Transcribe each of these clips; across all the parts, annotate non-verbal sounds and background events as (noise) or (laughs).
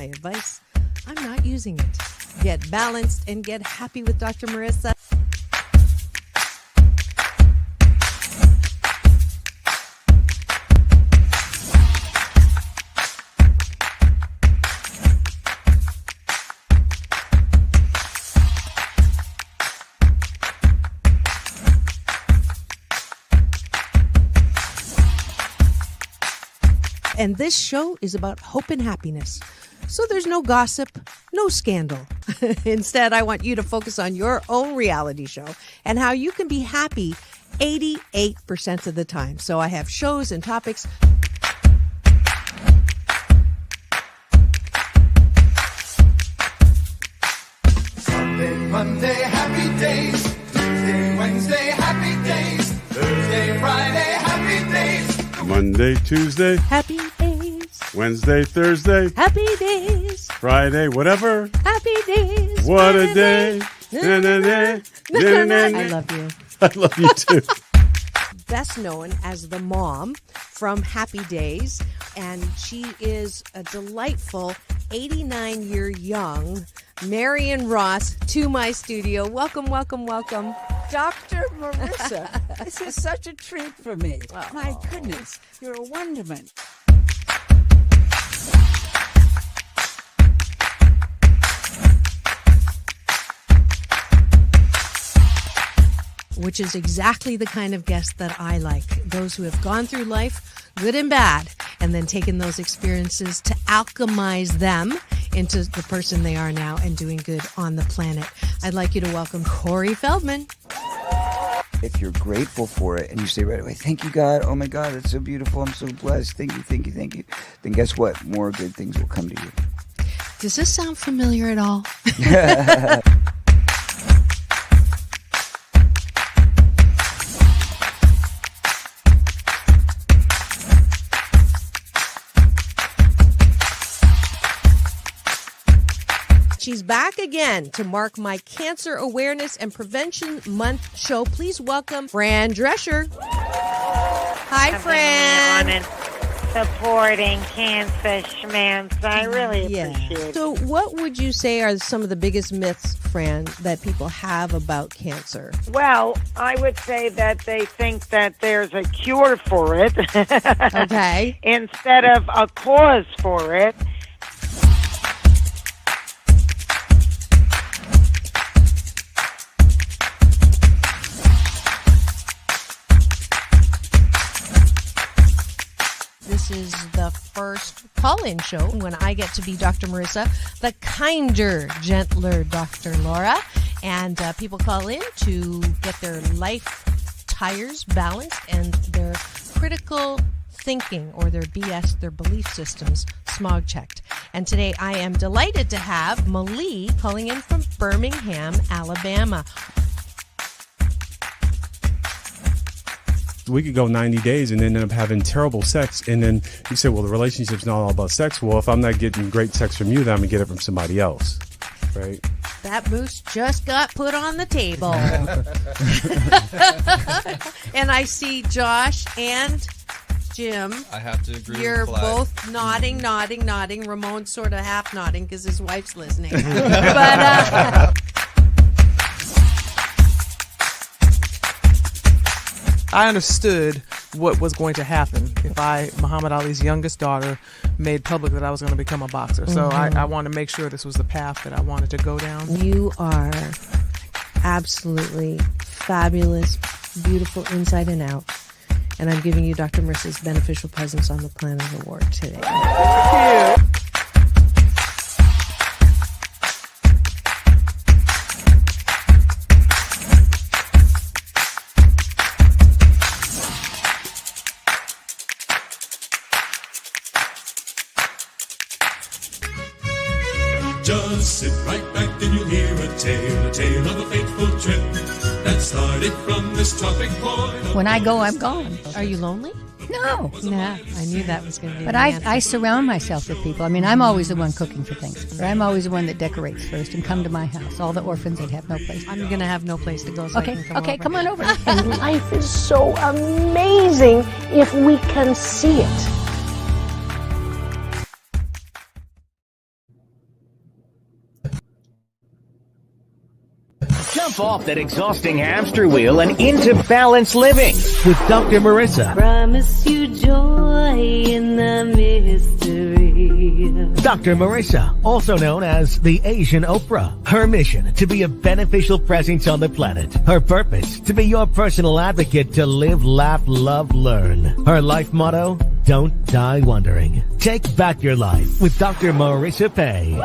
My Advice. I'm not using it. Get balanced and get happy with Dr. Marissa. And this show is about hope and happiness. So there's no gossip, no scandal. (laughs) Instead, I want you to focus on your own reality show and how you can be happy 88% of the time. So I have shows and topics Sunday, Monday, happy days. Tuesday, Wednesday, happy days. Thursday, Friday, happy days. Monday, Tuesday, happy days, Wednesday, Thursday, happy days, Friday, whatever. happy days. What a day. Na, na, na, na, na, na. I love you. (laughs) I love you too. (laughs) best known as the mom from Happy Days, and she is a delightful 89 year young Marion Ross to my studio. Welcome, welcome, welcome. Dr. Marissa, this is such a treat for me. (laughs) My goodness, you're a wonderment. Which is exactly the kind of guest that I like. Those who have gone through life, good and bad, and then taken those experiences to alchemize them into the person they are now and doing good on the planet. I'd like you to welcome Corey Feldman. if you're grateful for it and you say right away, "Thank you, God! Oh my God, that's so beautiful! I'm so blessed! Thank you, thank you, thank you," then guess what? More good things will come to you. Does this sound familiar at all? (laughs) (laughs) She's back again to mark my Cancer Awareness and Prevention Month show. Please welcome Fran Drescher. Hi, Fran. supporting cancer schmance. I really appreciate it. So, what would you say are some of the biggest myths, Fran, that people have about cancer? Well, I would say that they think that there's a cure for it (laughs) Okay. instead of a cause for it. This is the first call in show when I get to be Dr. Marissa, the kinder, gentler Dr. Laura. And uh, people call in to get their life tires balanced and their critical thinking or their BS, their belief systems, smog checked. And today I am delighted to have Malie calling in from Birmingham, Alabama. We could go 90 days and end up having terrible sex. And then you say, well, the relationship's not all about sex. Well, if I'm not getting great sex from you, then I'm going to get it from somebody else. Right? That moose just got put on the table. (laughs) and I see Josh and Jim. I have to agree You're with both nodding, nodding, nodding. Ramon's sort of half nodding because his wife's listening. (laughs) but uh, I understood what was going to happen if I, Muhammad Ali's youngest daughter, made public that I was going to become a boxer. So I, mm-hmm. I wanted to make sure this was the path that I wanted to go down. you are absolutely fabulous, beautiful inside and out. And I'm giving you Dr. Marissa's Beneficial Presence on the Planet Award today. Just sit right back and you'll hear a tale, a tale of a fateful trip that started from this tropic point. When I go, I'm gone. Are you lonely? No. Nah, I knew that was going to be But I, answer. I surround myself with people. I mean, I'm always the one cooking for things. Or I'm always the one that decorates first and come to my house. All the orphans that have no place. I'm going to have no place to go. So I Okay, can come okay, over. come on over. And (laughs) life is so amazing if we can see it. Off that exhausting hamster wheel and into balanced living with Dr. Marissa. Promise you joy in the mystery. Dr. Marissa, also known as the Asian Oprah. Her mission to be a beneficial presence on the planet. Her purpose to be your personal advocate to live, laugh, love, learn. Her life motto, don't die wondering. Take back your life with Dr. Marissa Pei.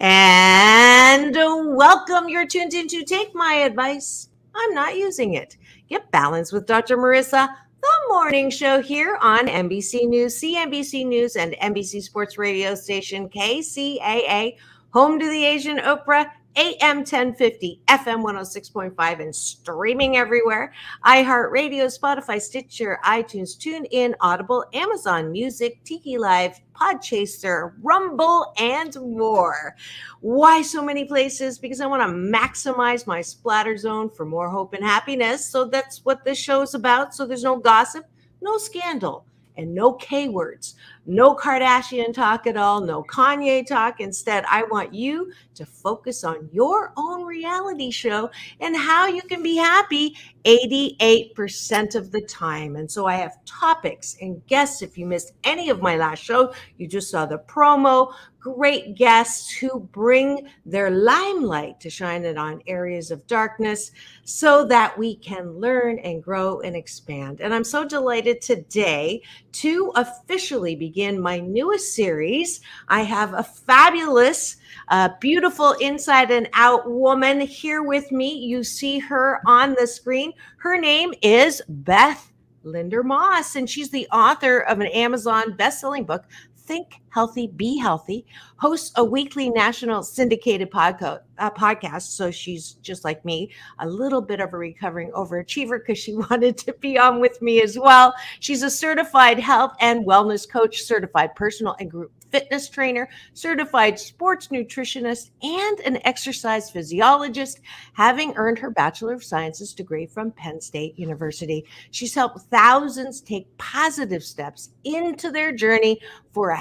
And welcome. You're tuned in to Take My Advice. I'm not using it. Get balanced with Dr. Marissa, the morning show here on NBC News, CNBC News, and NBC Sports radio station KCAA, home to the Asian Oprah. AM 1050, FM 106.5, and streaming everywhere. iHeartRadio, Spotify, Stitcher, iTunes, TuneIn, Audible, Amazon Music, Tiki Live, Podchaser, Rumble, and more. Why so many places? Because I want to maximize my splatter zone for more hope and happiness. So that's what this show is about. So there's no gossip, no scandal, and no K words. No Kardashian talk at all, no Kanye talk. Instead, I want you to focus on your own reality show and how you can be happy 88% of the time. And so I have topics and guests. If you missed any of my last show, you just saw the promo. Great guests who bring their limelight to shine it on areas of darkness so that we can learn and grow and expand. And I'm so delighted today to officially begin my newest series. I have a fabulous, uh, beautiful inside and out woman here with me. You see her on the screen. Her name is Beth Linder Moss, and she's the author of an Amazon best-selling book, Think Healthy, Be Healthy, hosts a weekly national syndicated podca- uh, podcast. So she's just like me, a little bit of a recovering overachiever because she (laughs) wanted to be on with me as well. She's a certified health and wellness coach, certified personal and group fitness trainer, certified sports nutritionist, and an exercise physiologist, having earned her Bachelor of Sciences degree from Penn State University. She's helped thousands take positive steps into their journey for a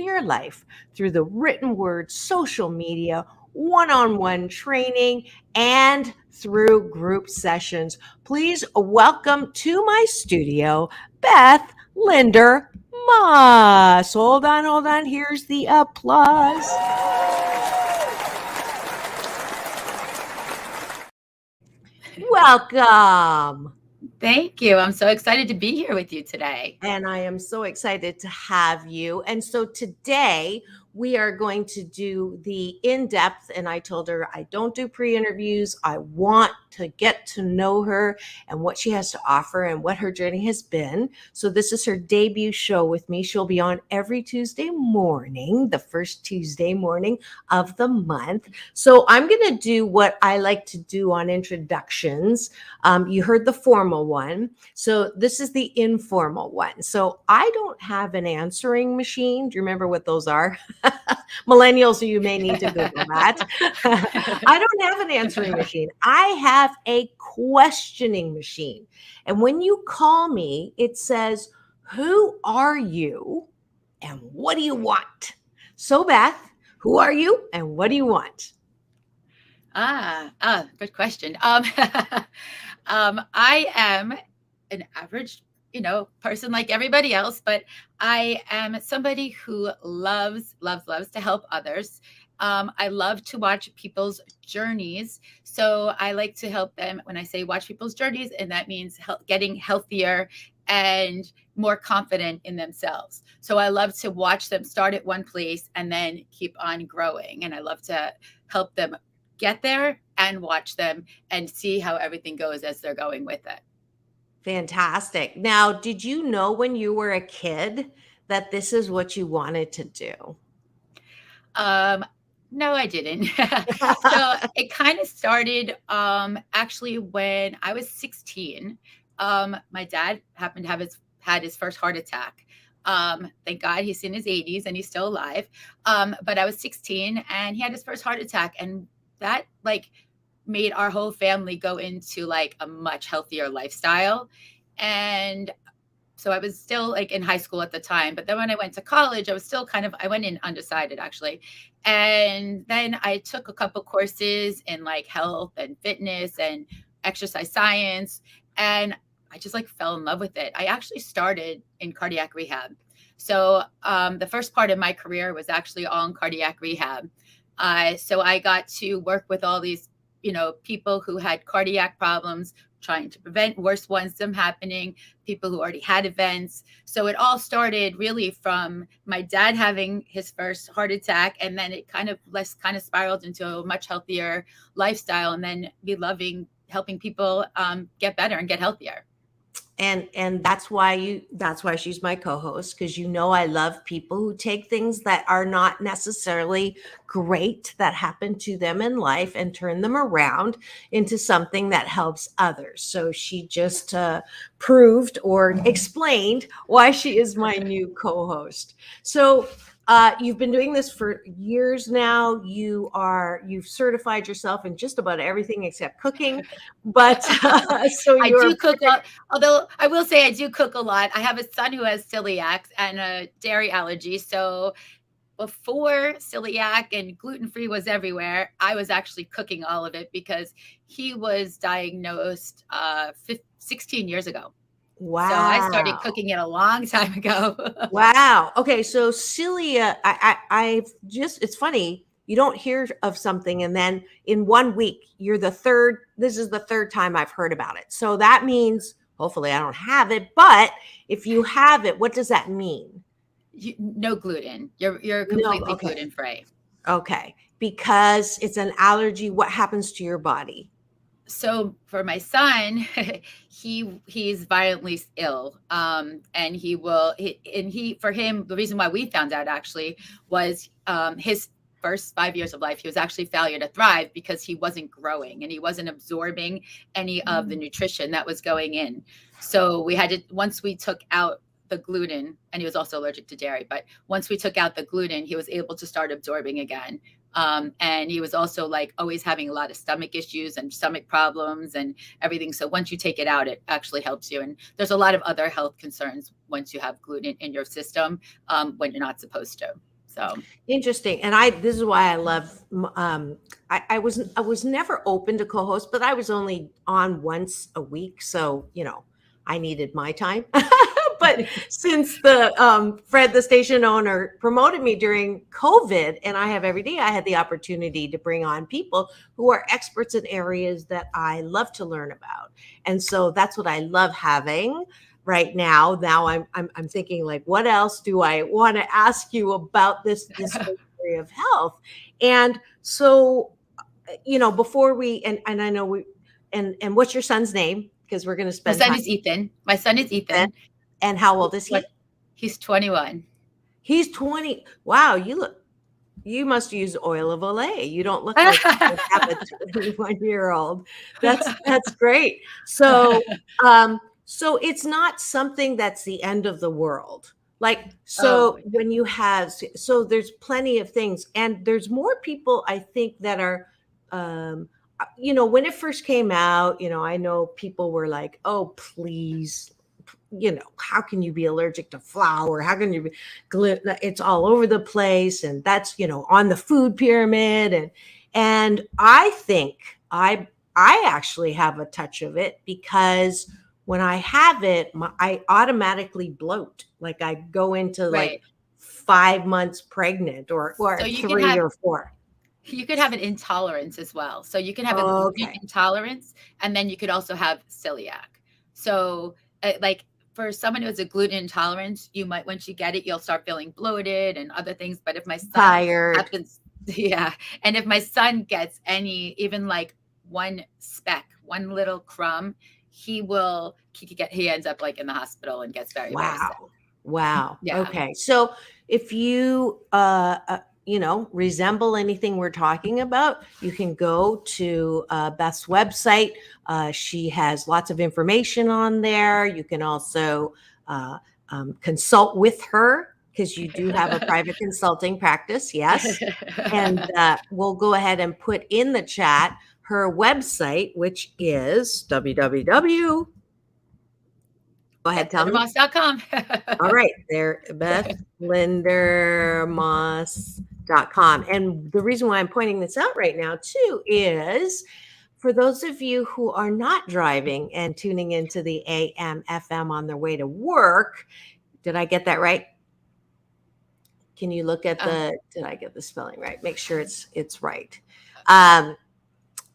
healthier life through the written word, social media, one on one training, and through group sessions. Please welcome to my studio, Beth Linder Moss. Hold on, hold on. Here's the applause. (laughs) Welcome. Thank you. I'm so excited to be here with you today. And I am so excited to have you. And so today we are going to do the in depth. And I told her I don't do pre interviews. I want to get to know her and what she has to offer and what her journey has been. So this is her debut show with me. She'll be on every Tuesday morning, the first Tuesday morning of the month. So I'm going to do what I like to do on introductions. Um, you heard the formal one. So this is the informal one. So I don't have an answering machine. Do you remember what those are? (laughs) Millennials, you may need to Google that. (laughs) I don't have an answering machine. I have a questioning machine. And when you call me, it says, Who are you and what do you want? So, Beth, who are you and what do you want? Ah, ah, good question. Um, (laughs) um, I am an average you know, person like everybody else, but I am somebody who loves, loves, loves to help others. Um, I love to watch people's journeys. So I like to help them when I say watch people's journeys, and that means he- getting healthier and more confident in themselves. So I love to watch them start at one place and then keep on growing. And I love to help them get there and watch them and see how everything goes as they're going with it. Fantastic. Now, did you know when you were a kid that this is what you wanted to do? Um, no, I didn't. (laughs) so (laughs) it kind of started um, actually when I was 16. Um, my dad happened to have his had his first heart attack. Um, thank God he's in his 80s and he's still alive. Um, but I was 16 and he had his first heart attack, and that like made our whole family go into like a much healthier lifestyle. And so I was still like in high school at the time. But then when I went to college, I was still kind of I went in undecided actually, and then I took a couple courses in like health and fitness and exercise science, and I just like fell in love with it. I actually started in cardiac rehab. So um, the first part of my career was actually all in cardiac rehab. Uh, so I got to work with all these, you know, people who had cardiac problems, trying to prevent worse ones from happening, people who already had events. So it all started really from my dad having his first heart attack, and then it kind of less kind of spiraled into a much healthier lifestyle, and then be loving helping people um, get better and get healthier and and that's why you that's why she's my co-host because you know i love people who take things that are not necessarily great that happen to them in life and turn them around into something that helps others. So she just uh, proved or explained why she is my new co-host. So uh, you've been doing this for years now. You are you've certified yourself in just about everything except cooking, (laughs) but uh, (laughs) so I do cook. A, lot. although I will say I do cook a lot. I have a son who has celiac and a dairy allergy, so before celiac and gluten free was everywhere, I was actually cooking all of it because he was diagnosed uh, 15, 16 years ago. Wow. So I started cooking it a long time ago. (laughs) wow. Okay, so celiac, I, I I've just it's funny you don't hear of something and then in one week you're the third this is the third time i've heard about it so that means hopefully i don't have it but if you have it what does that mean You, no gluten. You're you're completely okay. gluten free. okay because it's an allergy what happens to your body so for my son (laughs) he he's violently ill um and he will he, and he for him the reason why we found out actually was um his first five years of life he was actually failure to thrive because he wasn't growing and he wasn't absorbing any of the nutrition that was going in. So we had to once we took out the gluten and he was also allergic to dairy but once we took out the gluten he was able to start absorbing again um, and he was also like always having a lot of stomach issues and stomach problems and everything. So once you take it out it actually helps you. And there's a lot of other health concerns once you have gluten in your system um, when you're not supposed to. So. Interesting. And i this is why i love um I, I was i was never open to co-host but i was only on once a week. So you know i needed my time (laughs) but since the um, Fred, the station owner, promoted me during COVID, and I have every day, I had the opportunity to bring on people who are experts in areas that I love to learn about, and so that's what I love having right now. Now I'm I'm, I'm thinking like, what else do I want to ask you about this this (laughs) area of health? And so, you know, before we and and I know we and and what's your son's name? Because we're going to spend. my son time- is ethan my son is ethan And how old is he? He's 21 He's 20. Wow, you look you must use oil of Olay. You don't look like you (laughs) have a 21 year old. That's (laughs) that's great. So um so it's not something that's the end of the world. Like so Oh. when you have so there's plenty of things and there's more people I think that are um uh, you know when it first came out, you know, I know people were like, "Oh, please you know, how can you be allergic to flour? How can you be gluten? It's all over the place, and that's you know on the food pyramid, and and I think I I actually have a touch of it because when I have it, my, I automatically bloat. Like I go into like five months pregnant, or or So three have- or four. you could have an intolerance as well. So you can have a Oh, gluten okay. intolerance, and then you could also have celiac. So, uh, like for someone who has a gluten intolerance, you might once you get it, you'll start feeling bloated and other things. But if my son Tired. happens, (laughs) yeah, and if my son gets any, even like one speck, one little crumb, he will he get he ends up like in the hospital and gets very. Wow. Wow. Yeah. Okay. So if you uh, uh you know resemble anything we're talking about, you can go to uh, Beth's website. Uh, she has lots of information on there. You can also uh, um, consult with her because you do have a (laughs) private consulting practice. Yes. and (laughs) uh, we'll go ahead and put in the chat her website, which is www Go ahead, tell me. (laughs) All right, there, Beth lindermoss.com. And the reason why I'm pointing this out right now, too, is for those of you who are not driving and tuning into the AM FM on their way to work, did I get that right? Can you look at the did I get the spelling right? Make sure it's it's right. Um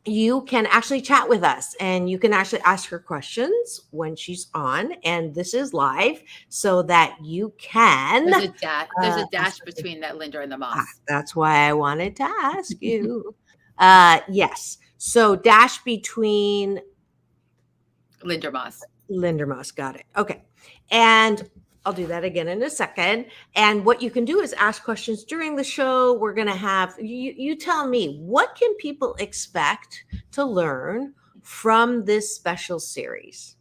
you can actually chat with us and you can actually ask her questions when she's on and this is live so that you can There's a, da- there's uh, a dash between that Linda and the Moss. Ah, that's why I wanted to ask you. uh yes. So dash between Linda Moss. Lindermoss. Got it. Okay. And I'll do that again in a second. And what you can do is ask questions during the show. We're going to have you, you tell me what can people expect to learn from this special series?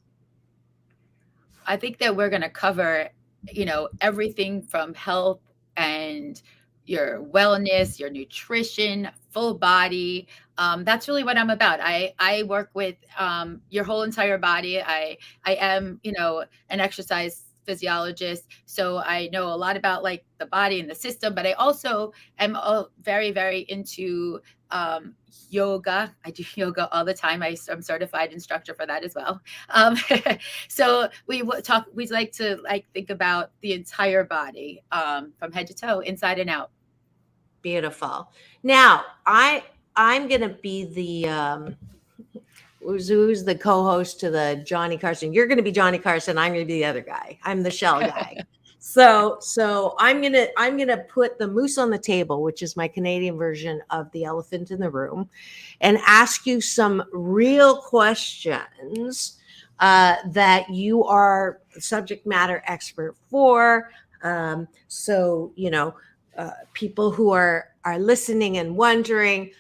I think that we're going to cover, you know, everything from health and your wellness, your nutrition, full body. Um, that's really what I'm about. I I work with um, your whole entire body. I I am, you know, an exercise physiologist, so I know a lot about like the body and the system. But I also am very very into um, yoga. I do (laughs) yoga all the time. I, am certified instructor for that as well. Um, (laughs) so we talk. We like to like think about the entire body um, from head to toe, inside and out. Beautiful. Now, I I'm to be the um who's, who's the co-host to the Johnny Carson. You're going to be Johnny Carson. I'm going to be the other guy. I'm the shell guy. (laughs) so so I'm gonna I'm gonna put the moose on the table, which is my Canadian version of the elephant in the room, and ask you some real questions uh, that you are subject matter expert for. Um, so you know, uh, people who are are listening and wondering,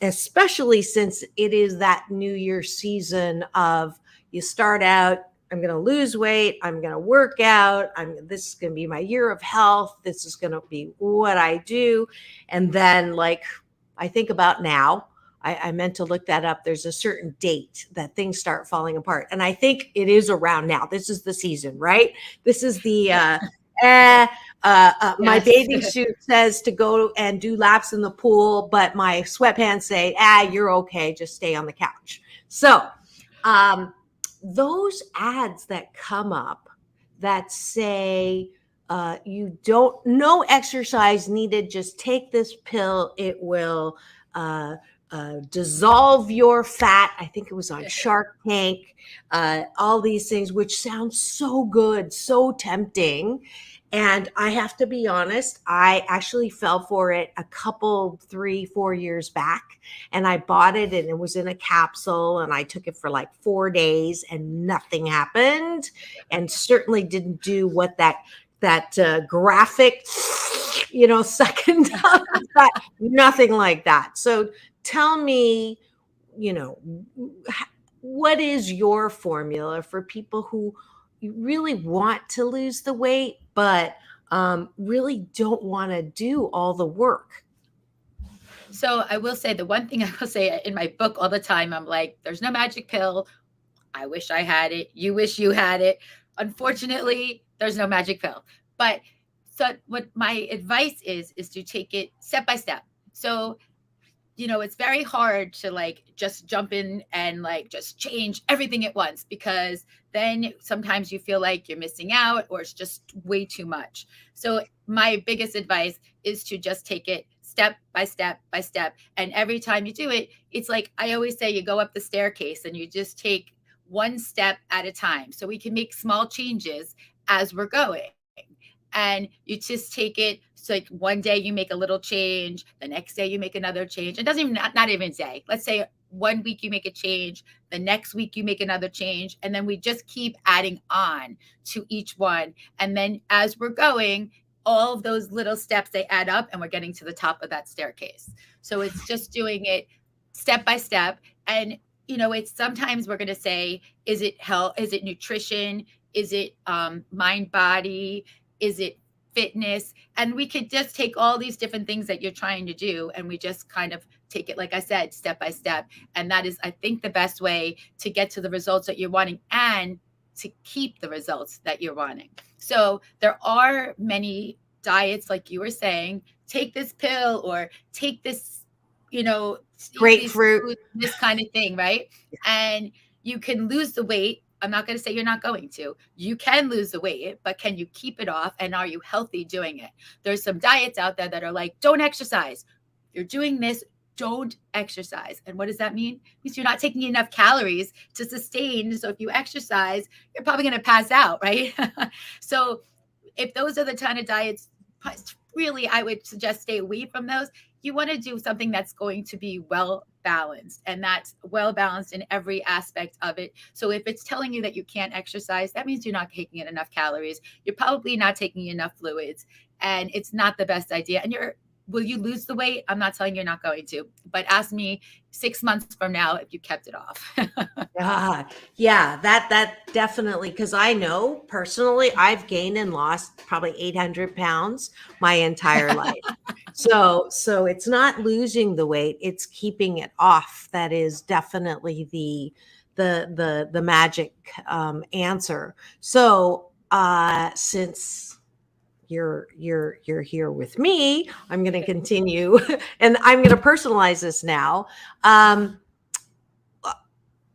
especially since it is that New Year season of you start out. I'm going to lose weight. I'm going to work out. I'm this is going to be my year of health. This is going to be what I do. And then like I think about now, I, I meant to look that up. There's a certain date that things start falling apart. And I think it is around now. This is the season, right? This is the uh (laughs) eh, uh, uh, my Yes. bathing (laughs) suit says to go and do laps in the pool, but my sweatpants say, ah, you're okay, just stay on the couch. So, um, those ads that come up that say, uh, you don't, no exercise needed, just take this pill, it will uh, uh, dissolve your fat. I think it was on (laughs) Shark Tank, uh, all these things, which sound so good, so tempting. And I have to be honest, I actually fell for it a couple, three, four years back. And I bought it and it was in a capsule and I took it for like four days and nothing happened. And certainly didn't do what that that uh, graphic, you know, (laughs) second (laughs) that, nothing like that. So tell me, you know, what is your formula for people who really want to lose the weight, but um, really don't want to do all the work? So I will say the one thing I will say in my book all the time, I'm like, there's no magic pill. I wish I had it. You wish you had it. Unfortunately, there's no magic pill. But so what my advice is is to take it step by step. So you know, it's very hard to like just jump in and like just change everything at once because then sometimes you feel like you're missing out or it's just way too much. So, my biggest advice is to just take it step by step by step. And every time you do it, it's like I always say you go up the staircase and you just take one step at a time. So, we can make small changes as we're going and you just take it so like one day you make a little change the next day you make another change. It doesn't even not, not even day. Let's say one week you make a change the next week you make another change and then we just keep adding on to each one. And then as we're going all of those little steps they add up and we're getting to the top of that staircase. So it's just doing it step by step. And you know it's sometimes we're going to say is it health is it nutrition is it um, mind body is it fitness and we could just take all these different things that you're trying to do and we just kind of take it like i said step by step and that is i think the best way to get to the results that you're wanting and to keep the results that you're wanting. So there are many diets, like you were saying, take this pill or take this, you know, Grapefruit. this kind of thing, right? And you can lose the weight. I'm not going to say you're not going to. You can lose the weight, but can you keep it off? And are you healthy doing it? There's some diets out there that are like, don't exercise. You're doing this, don't exercise. And what does that mean? It means you're not taking enough calories to sustain. So if you exercise, you're probably going to pass out, right? (laughs) so if those are the kind of diets, really, I would suggest stay away from those. You want to do something that's going to be well balanced and that's well balanced in every aspect of it. So if it's telling you that you can't exercise, that means you're not taking in enough calories. You're probably not taking enough fluids and it's not the best idea. And you're will you lose the weight? I'm not telling you you're not going to, but ask me six months from now if you kept it off. (laughs) Ah, yeah, that that definitely because I know personally I've gained and lost probably 800 pounds my entire (laughs) life. so so it's not losing the weight, it's keeping it off. That is definitely the the the the magic um, answer. So uh, since you're you're you're here with me, I'm going to continue (laughs) and I'm going to personalize this now. Um,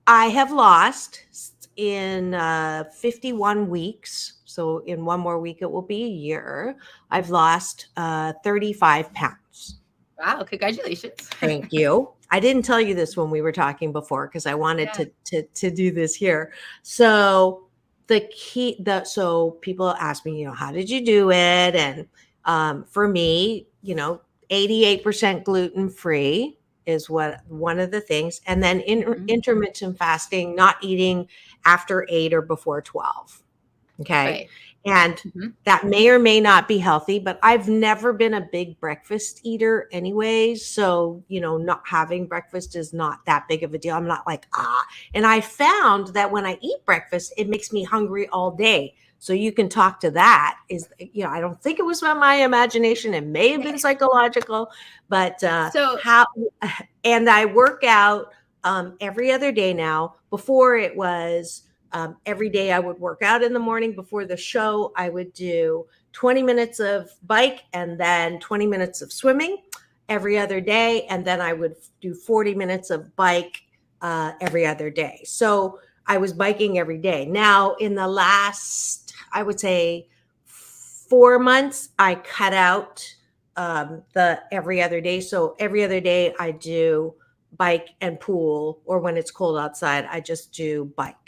I have lost in uh, 51 weeks. So in one more week, it will be a year. I've lost uh, 35 pounds. wow, congratulations. (laughs) Thank you. I didn't tell you this when we were talking before because I wanted Yeah. to, to to do this here. So the key the so people ask me, you know, how did you do it? And um, for me, you know, 88% gluten free is what one of the things. And then in, Mhm. intermittent fasting, not eating after eight or before 12. Okay. Right. And Mhm. that may or may not be healthy, but I've never been a big breakfast eater anyways. So, you know, not having breakfast is not that big of a deal. I'm not like, ah. And I found that when I eat breakfast, it makes me hungry all day. So you can talk to that. Is you know, I don't think it was about my imagination. It may have been (laughs) psychological, but uh So- how (sighs) and I work out um every other day now. Before it was um, every day I would work out in the morning before the show. I would do 20 minutes of bike and then 20 minutes of swimming every other day. And then I would do 40 minutes of bike uh, every other day. So I was biking every day. Now, in the last, I would say, four months, I cut out um, the every other day. So every other day, I do bike and pool, or when it's cold outside, I just do bike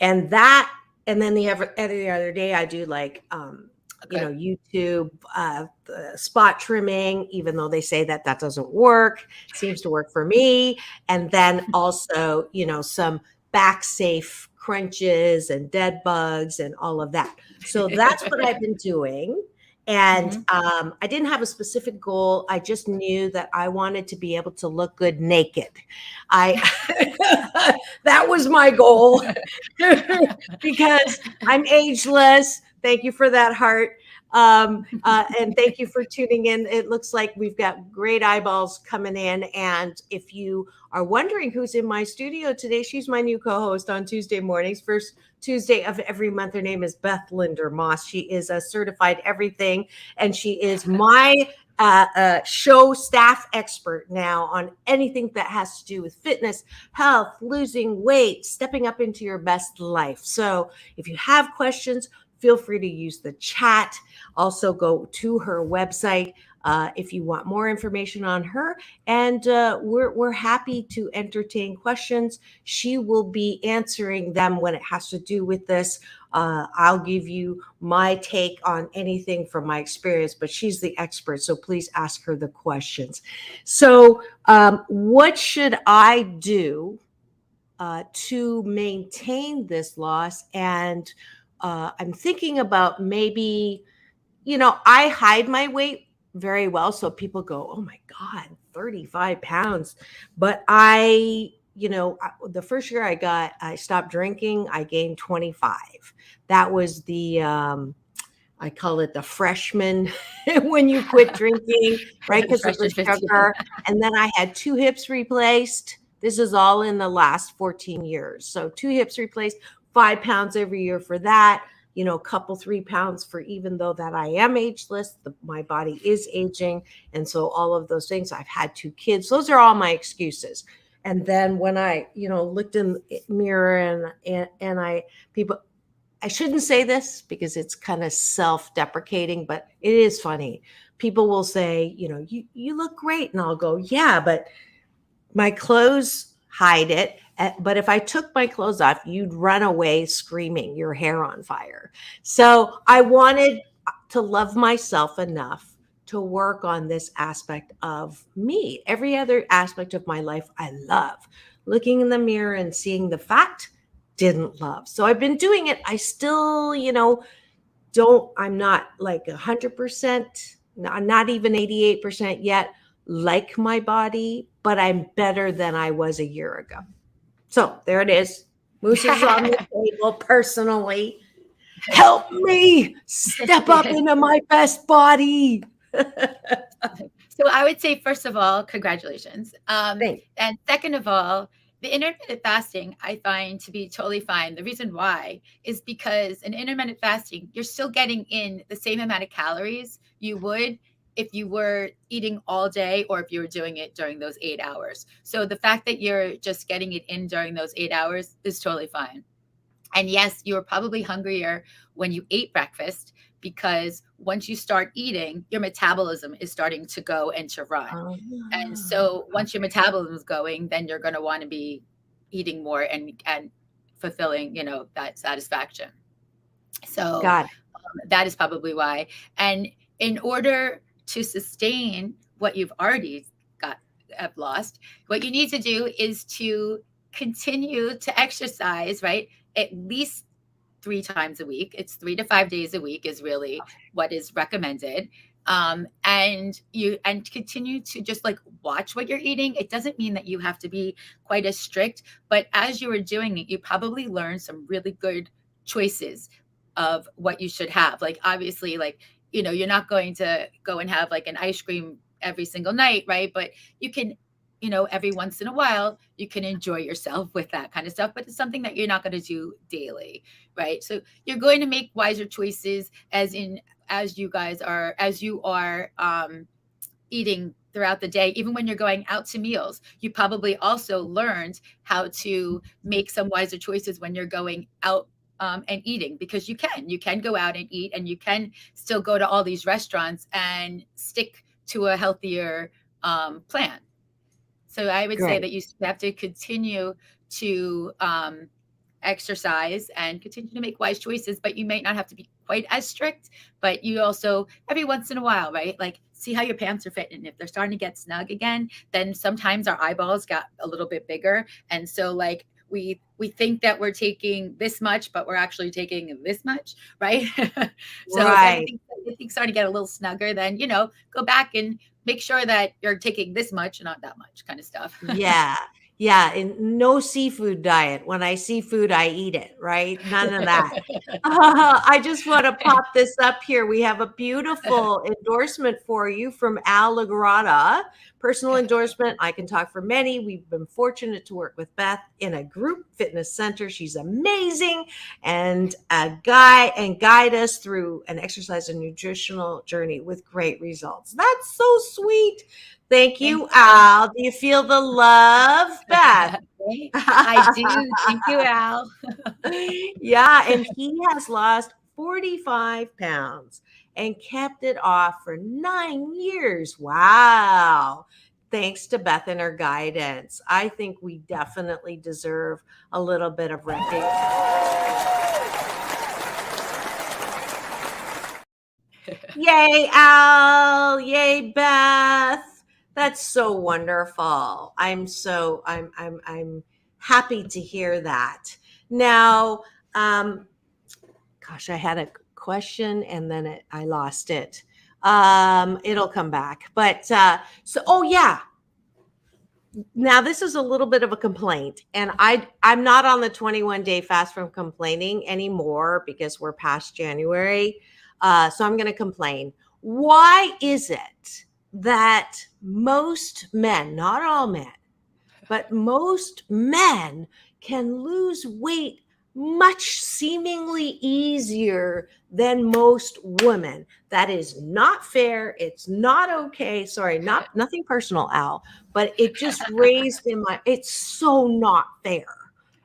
and that and then the every, every other day i do like um you know youtube uh the spot trimming even though they say that that doesn't work seems to work for me. And then (laughs) also you know some back safe crunches and dead bugs and all of that. So that's what i've been doing and um, I didn't have a specific goal. I just knew that I wanted to be able to look good naked. I (laughs) that was my goal (laughs) (laughs) because I'm ageless. Thank you for that heart. Um, uh, and thank you for tuning in. It looks like we've got great eyeballs coming in. And if you are wondering who's in my studio today, she's my new co host on Tuesday mornings. First Tuesday of every month. Her name is Beth Linder Moss. She is a certified everything, and she is (laughs) my uh, uh, show staff expert now on anything that has to do with fitness, health, losing weight, stepping up into your best life. So if you have questions, feel free to use the chat. Also, go to her website uh, if you want more information on her. And uh, we're, we're happy to entertain questions. She will be answering them when it has to do with this. Uh, I'll give you my take on anything from my experience, but she's the expert. So please ask her the questions. So, um, what should I do uh, to maintain this loss? And uh, I'm thinking about maybe, you know, I hide my weight very well. So people go, oh my God, 35 pounds. But I, you know, the first year I got, I stopped drinking, I gained 25. That was the, um, I call it the freshman (laughs) when you quit (laughs) drinking, right? Because Freshman 15. sugar. And then I had two hips replaced. This is all in the last 14 years. So two hips replaced, five pounds every year for that you know, a couple, three pounds for even though that I am ageless, the, my body is aging. And so all of those things, I've had two kids. Those are all my excuses. And then when I, you know, looked in the mirror and, and, and I, people, I shouldn't say this because it's kind of self-deprecating, but it is funny. People will say, you know, you, you look great. And I'll go, yeah, but my clothes hide it but if I took my clothes off, you'd run away screaming, your hair on fire. So I wanted to love myself enough to work on this aspect of me. Every other aspect of my life, I love. Looking in the mirror and seeing the fact, didn't love. So I've been doing it. I still, you know, don't, I'm not like 100%, I'm not even 88% yet, like my body, but I'm better than I was a year ago. So there it is. Moose is on the (laughs) table personally. Help me step up (laughs) into my best body. so I would say, first of all, congratulations. Um, and second of all, the intermittent fasting I find to be totally fine. The reason why is because in intermittent fasting, you're still getting in the same amount of calories you would if you were eating all day or if you were doing it during those eight hours. So the fact that you're just getting it in during those eight hours is totally fine. And yes, you were probably hungrier when you ate breakfast because once you start eating, your metabolism is starting to go and to run. Oh, and so once your metabolism is going, then you're going to want to be eating more and and fulfilling, you know, that satisfaction. So God. Um, that is probably why. And in order to sustain what you've already got have lost, what you need to do is to continue to exercise, right? At least three times a week. It's three to five days a week is really what is recommended. Um, and you and continue to just like watch what you're eating. It doesn't mean that you have to be quite as strict, but as you are doing it, you probably learn some really good choices of what you should have. Like obviously, like you know, you're not going to go and have like an ice cream every single night, right? But you can, you know, every once in a while, you can enjoy yourself (laughs) with that kind of stuff, but it's something that you're not going to do daily, right? So you're going to make wiser choices as in as you guys are as you are um eating throughout the day even when you're going out to meals you probably also learned how to make some wiser choices when you're going out um, and eating because you can you can go out and eat and you can still go to all these restaurants and stick to a healthier um, plan. So i would say that you have to continue to um, exercise and continue to make wise choices but you may not have to be quite as strict but you also every once in a while right like see how your pants are fitting. If they're starting to get snug again then sometimes our eyeballs got a little bit bigger and so like we we think that we're taking this much, but we're actually taking this much, right? (laughs) so right. if things start to get a little snugger, then you know, go back and make sure that you're taking this much, not that much, kind of stuff. (laughs) yeah. Yeah, and no seafood diet. When I see food, I eat it, right? None of that. uh, (laughs) I just want to pop this up here. We have a beautiful endorsement for you from Al Lagrada. Personal endorsement. I can talk for many. We've been fortunate to work with Beth in a group fitness center. She's amazing and a guy and guide us through an exercise and nutritional journey with great results. That's so sweet. Thank you, Al. Do you feel the love, (laughs) Beth? I do. Thank you, Al. (laughs) yeah, and he has lost 45 pounds and kept it off for nine years. Wow. Thanks to Beth and her guidance. I think we definitely deserve a little bit of recognition. (laughs) Yay, Al. Yay, Beth. That's so wonderful. I'm so I'm I'm I'm happy to hear that. Now, um, gosh, I had a question and then it, I lost it. Um, it'll come back. But uh, so, oh yeah. Now this is a little bit of a complaint, and I I'm not on the 21 day fast from complaining anymore because we're past January. Uh, so I'm going to complain. Why is it that most men, not all men, but most men can lose weight much seemingly easier than most women. That is not fair. It's not okay. Sorry, not (laughs) nothing personal, Al, but it just raised in my it's so not fair.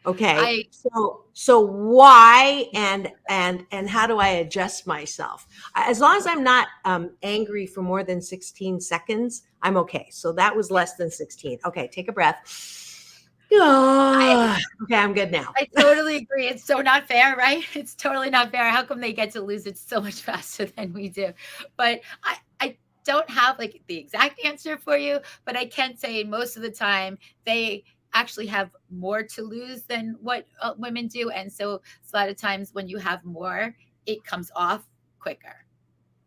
Okay. I- so so why and and and how do I adjust myself? As long as I'm not um angry for more than 16 seconds, I'm okay. So that was less than 16. Okay, take a breath. Ah, (sighs) okay, I'm good now. I totally agree. It's so not fair, right? (laughs) It's totally not fair. How come they get to lose it so much (laughs) faster than we do? But I, I don't have like the exact answer for you, but I can say most of the time they actually have more to lose than what uh, women do. And so a lot of times when you have more, it comes off quicker.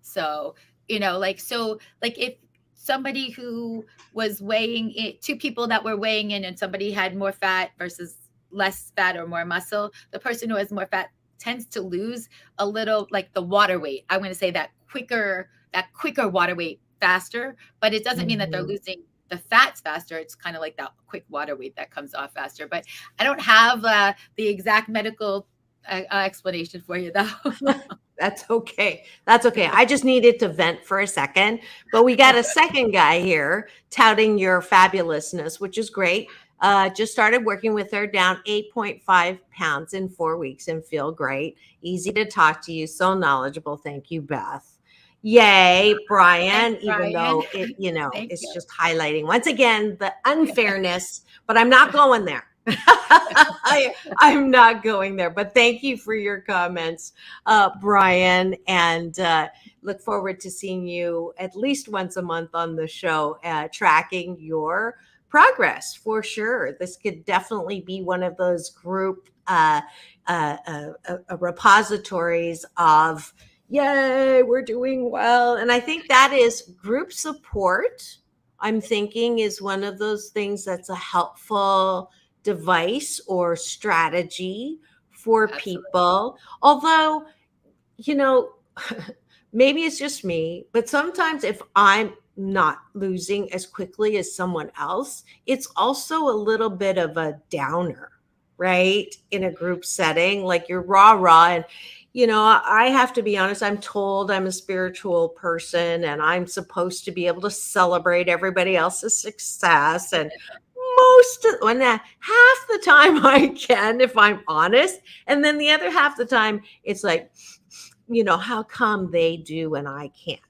So, you know, like, so, like, if somebody who was weighing it, two people that were weighing in, and somebody had more fat versus less fat or more muscle, the person who has more fat tends to lose a little, like the water weight. I'm going to say that quicker, that quicker water weight faster, but it doesn't mean that they're Mhm. losing the fats faster. It's kind of like that quick water weight that comes off faster. But I don't have uh, the exact medical uh, uh, explanation for you, though. (laughs) That's okay. That's okay. I just needed to vent for a second. But we got a second guy here touting your fabulousness, which is great. Uh, just started working with her, down 8.5 pounds in four weeks and feel great. Easy to talk to you, so knowledgeable. Thank you, Beth. Yay, Brian, Thanks, even Brian. though it, you know, Thank it's you. just highlighting once again the (laughs) unfairness, but I'm not going there. (laughs) I, I'm not going there, but thank you for your comments, uh, Brian, and uh, look forward to seeing you at least once a month on the show, uh, tracking your progress for sure. This could definitely be one of those group uh, uh, uh, repositories of, yay, we're doing well. And I think that is group support. I'm thinking is one of those things that's a helpful device or strategy for people. Although, you know, (laughs) maybe it's just me, but sometimes if I'm not losing as quickly as someone else, it's also a little bit of a downer, right? In a group setting, like you're rah rah. And, you know, I have to be honest, I'm told I'm a spiritual person and I'm supposed to be able to celebrate everybody else's success. And most of when uh, that half the time (laughs) I can, if I'm honest. And then the other half the time, it's like, you know, how come they do and I can't?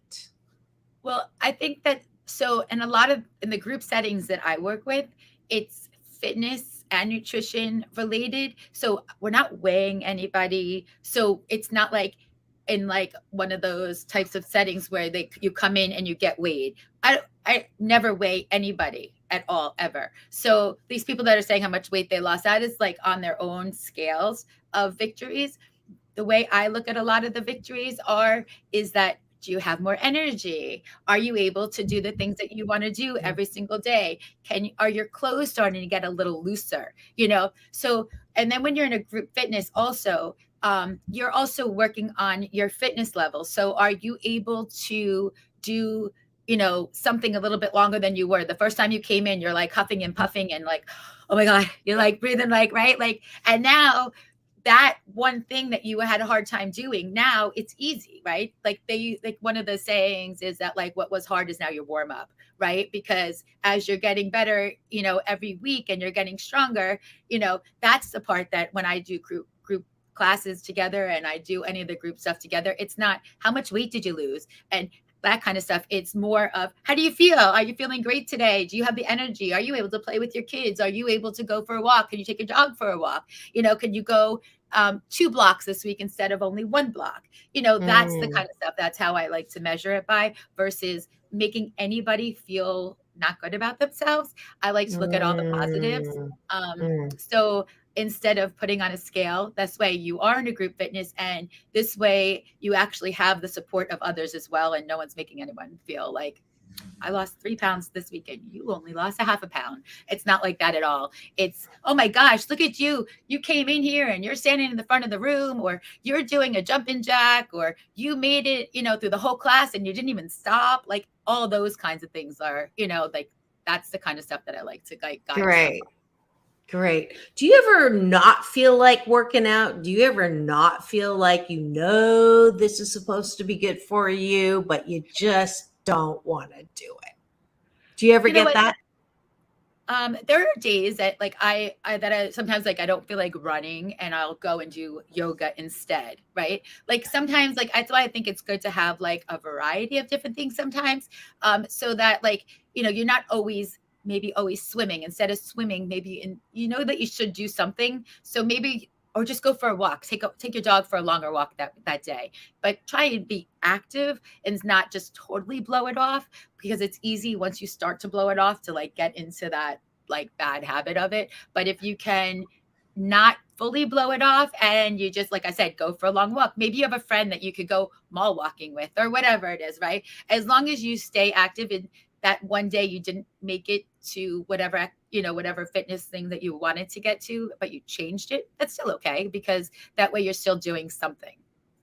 Well, I think that so in a lot of in the group settings that I work with, it's fitness and nutrition related. So we're not weighing anybody. So it's not like in like one of those types of settings where they you come in and you get weighed. I I never weigh anybody at all ever. So these people that are saying how much weight they lost, that is like on their own scales of victories. The way I look at a lot of the victories are is that do you have more energy? Are you able to do the things that you want to do every single day? Can you, are your clothes starting to get a little looser? You know, so and then when you're in a group fitness, also um, you're also working on your fitness level. So are you able to do you know something a little bit longer than you were. The first time you came in? You're like huffing and puffing and like, oh my god, you're like breathing like right? Like, and now that one thing that you had a hard time doing now it's easy right? Like they like one of the sayings is that like what was hard is now your warm up right? Because as you're getting better you know every week and you're getting stronger you know that's the part that when i do group group classes together and i do any of the group stuff together it's not how much weight did you lose? And that kind of stuff. It's more of how do you feel? Are you feeling great today? Do you have the energy? Are you able to play with your kids? Are you able to go for a walk? Can you take a dog for a walk? You know, can you go um, two blocks this week instead of only one block? You know, that's the Mm. kind of stuff. That's how I like to measure it by versus making anybody feel not good about themselves. I like to look at all the positives. Mm. Um, Mm. so instead of putting on a scale, this way you are in a group fitness, and this way you actually have the support of others as well, and no one's making anyone feel like I lost three pounds this weekend. You only lost a half a pound. It's not like that at all. It's, oh my gosh, look at you. You came in here and you're standing in the front of the room, or you're doing a jumping jack, or you made it, you know, through the whole class and you didn't even stop. Like all those kinds of things are, you know, like that's the kind of stuff that I like to like guide. Great. Great. Do you ever not feel like working out? Do you ever not feel like you know this is supposed to be good for you, but you just don't want to do it? Do you ever You get that? Um, there are days that like I, I that I sometimes like I don't feel like running and I'll go and do yoga instead, right? Like sometimes like that's why I think it's good to have like a variety of different things sometimes. Um, so that like, you know, you're not always maybe always swimming. Instead of swimming, maybe and you know that you should do something. So maybe or just go for a walk. Take a, take your dog for a longer walk that that day. But try and be active and not just totally blow it off because it's easy once you start to blow it off to like get into that like bad habit of it. But if you can not fully blow it off and you just like I said go for a long walk. Maybe you have a friend that you could go mall walking with or whatever it is, right? As long as you stay active and that one day you didn't make it to whatever you know whatever fitness thing that you wanted to get to but you changed it that's still okay because that way you're still doing something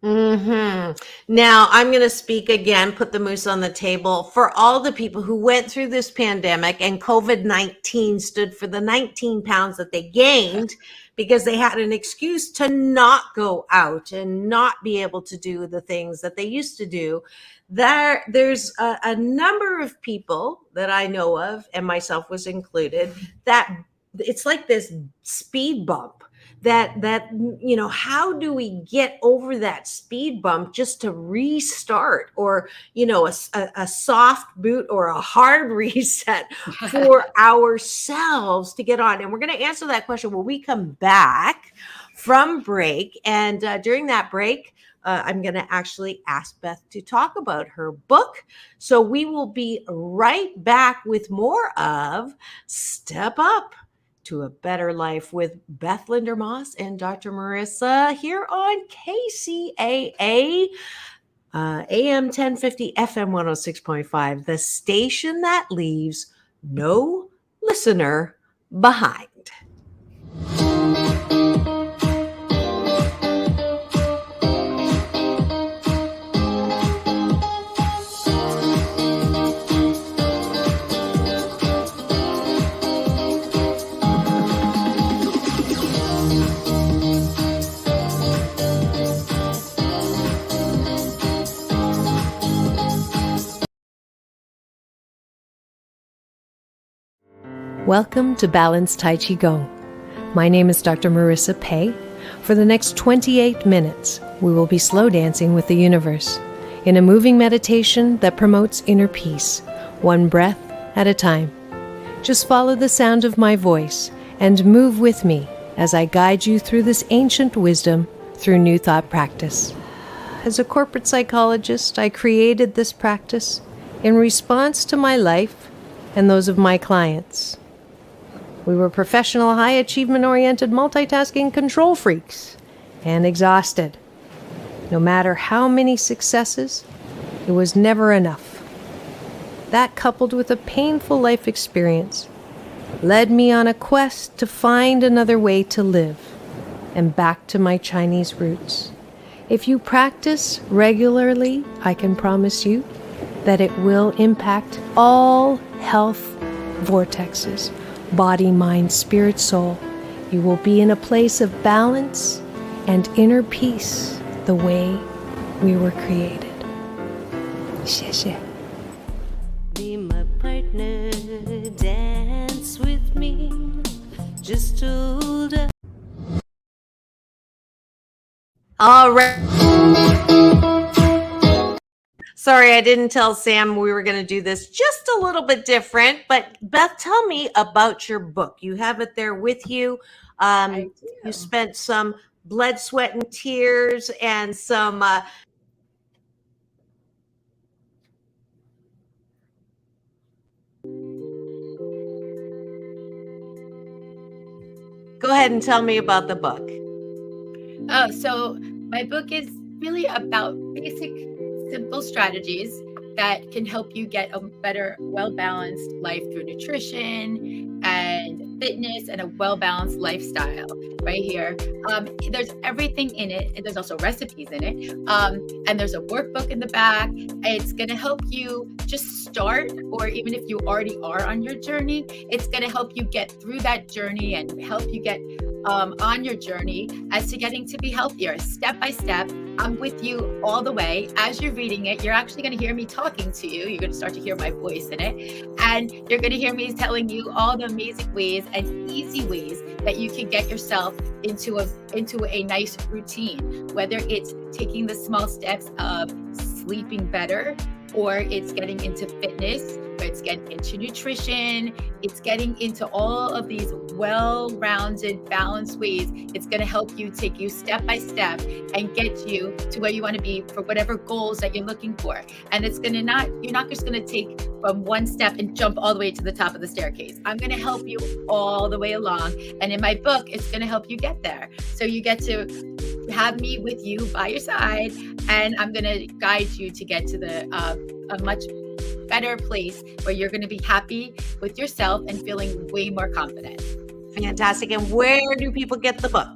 hmm Now, I'm going to speak again, put the moose on the table for all the people who went through this pandemic and COVID 19 stood for the 19 pounds that they gained because they had an excuse to not go out and not be able to do the things that they used to do. There, there's a, a number of people that I know of, and myself was included, that it's like this speed bump that that you know how do we get over that speed bump just to restart or you know a soft boot or a hard (laughs) reset for (laughs) ourselves to get on? And we're going to answer that question when we come back from break. And uh, during that break uh, I'm going to actually ask Beth to talk about her book. So we will be right back with more of Step Up to a Better Life with Beth Linder Moss and Dr. Marissa here on KCAA. Uh, AM 1050, FM 106.5, the station that leaves no listener behind. Welcome to Balanced Tai Chi Gong. My name is Dr. Marissa Pei. For the next 28 minutes, we will be slow dancing with the universe in a moving meditation that promotes inner peace, one breath at a time. Just follow the sound of my voice and move with me as I guide you through this ancient wisdom through New Thought practice. As a corporate psychologist, I created this practice in response to my life and those of my clients. We were professional, high achievement oriented, multitasking control freaks and exhausted. No matter how many successes, it was never enough. That, coupled with a painful life experience, led me on a quest to find another way to live and back to my Chinese roots. If you practice regularly, I can promise you that it will impact all health vortexes body, mind, spirit, soul. You will be in a place of balance and inner peace the way we were created. 谢谢. Be my partner, dance with me. Just hold up. All right. Sorry, I didn't tell Sam we were going to do this just a little bit different. But Beth, tell me about your book. You have it there with you. Um, you spent some blood, sweat, and tears, and some. Uh, Go ahead and tell me about the book. Oh, so my book is really about basic, simple strategies that can help you get a better, well balanced life through nutrition and fitness and a well balanced lifestyle right here. Um, there's everything in it. There's also recipes in it. Um, and there's a workbook in the back. It's going to help you just start, or even if you already are on your journey, it's going to help you get through that journey and help you get um, on your journey as to getting to be healthier step by step. I'm with you all the way. As you're reading it, you're actually going to hear me talking to you. You're going to start to hear my voice in it. And you're going to hear me telling you all the amazing ways and easy ways that you can get yourself into a into a nice routine, whether it's taking the small steps of sleeping better or it's getting into fitness it's getting into nutrition. It's getting into all of these well-rounded balanced ways. It's going to help you take you step by step and get you to where you want to be for whatever goals that you're looking for. And it's going to not you're not just going to take from one step and jump all the way to the top of the staircase. I'm going to help you all the way along. And in my book it's going to help you get there. So you get to have me with you by your side and i'm going to guide you to get to the uh, a much better place where you're going to be happy with yourself and feeling way more confident Fantastic. And where do people get the book?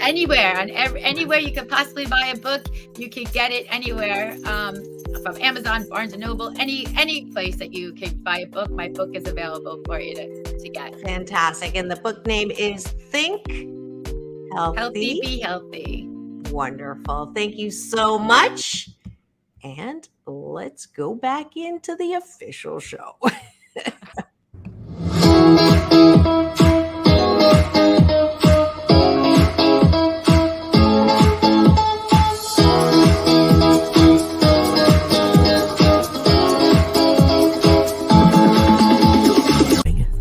anywhere on every, anywhere you could possibly buy a book you can get it anywhere um, from amazon barnes and noble any any place that you can buy a book my book is available for you to, to get Fantastic. And the book name is Think Healthy. healthy be healthy Wonderful. Thank you so much. And let's go back into the official show. (laughs)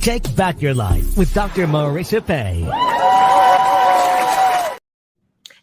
Take back your life with Dr. Marissa Pei.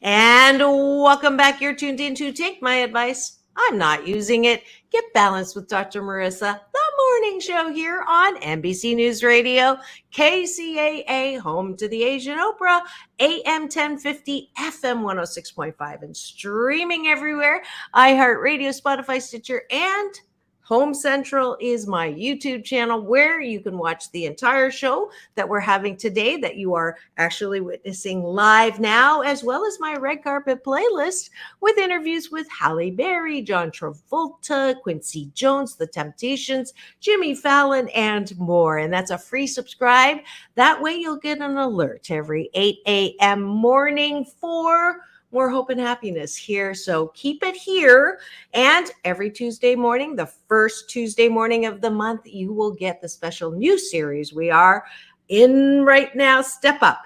And welcome back. You're tuned in to Take My Advice. I'm not using it. Get balanced with Dr. Marissa, the morning show here on NBC News Radio, KCAA, home to the Asian Oprah, AM 1050, FM 106.5, and streaming everywhere. iHeartRadio, Spotify, Stitcher, and Home Central is my YouTube channel where you can watch the entire show that we're having today, that you are actually witnessing live now, as well as my red carpet playlist with interviews with Halle Berry, John Travolta, Quincy Jones, The Temptations, Jimmy Fallon, and more. And that's a free subscribe. That way you'll get an alert every 8 a.m. morning for more hope and happiness here. So keep it here. And every Tuesday morning, the first Tuesday morning of the month, you will get the special new series we are in right now. Step up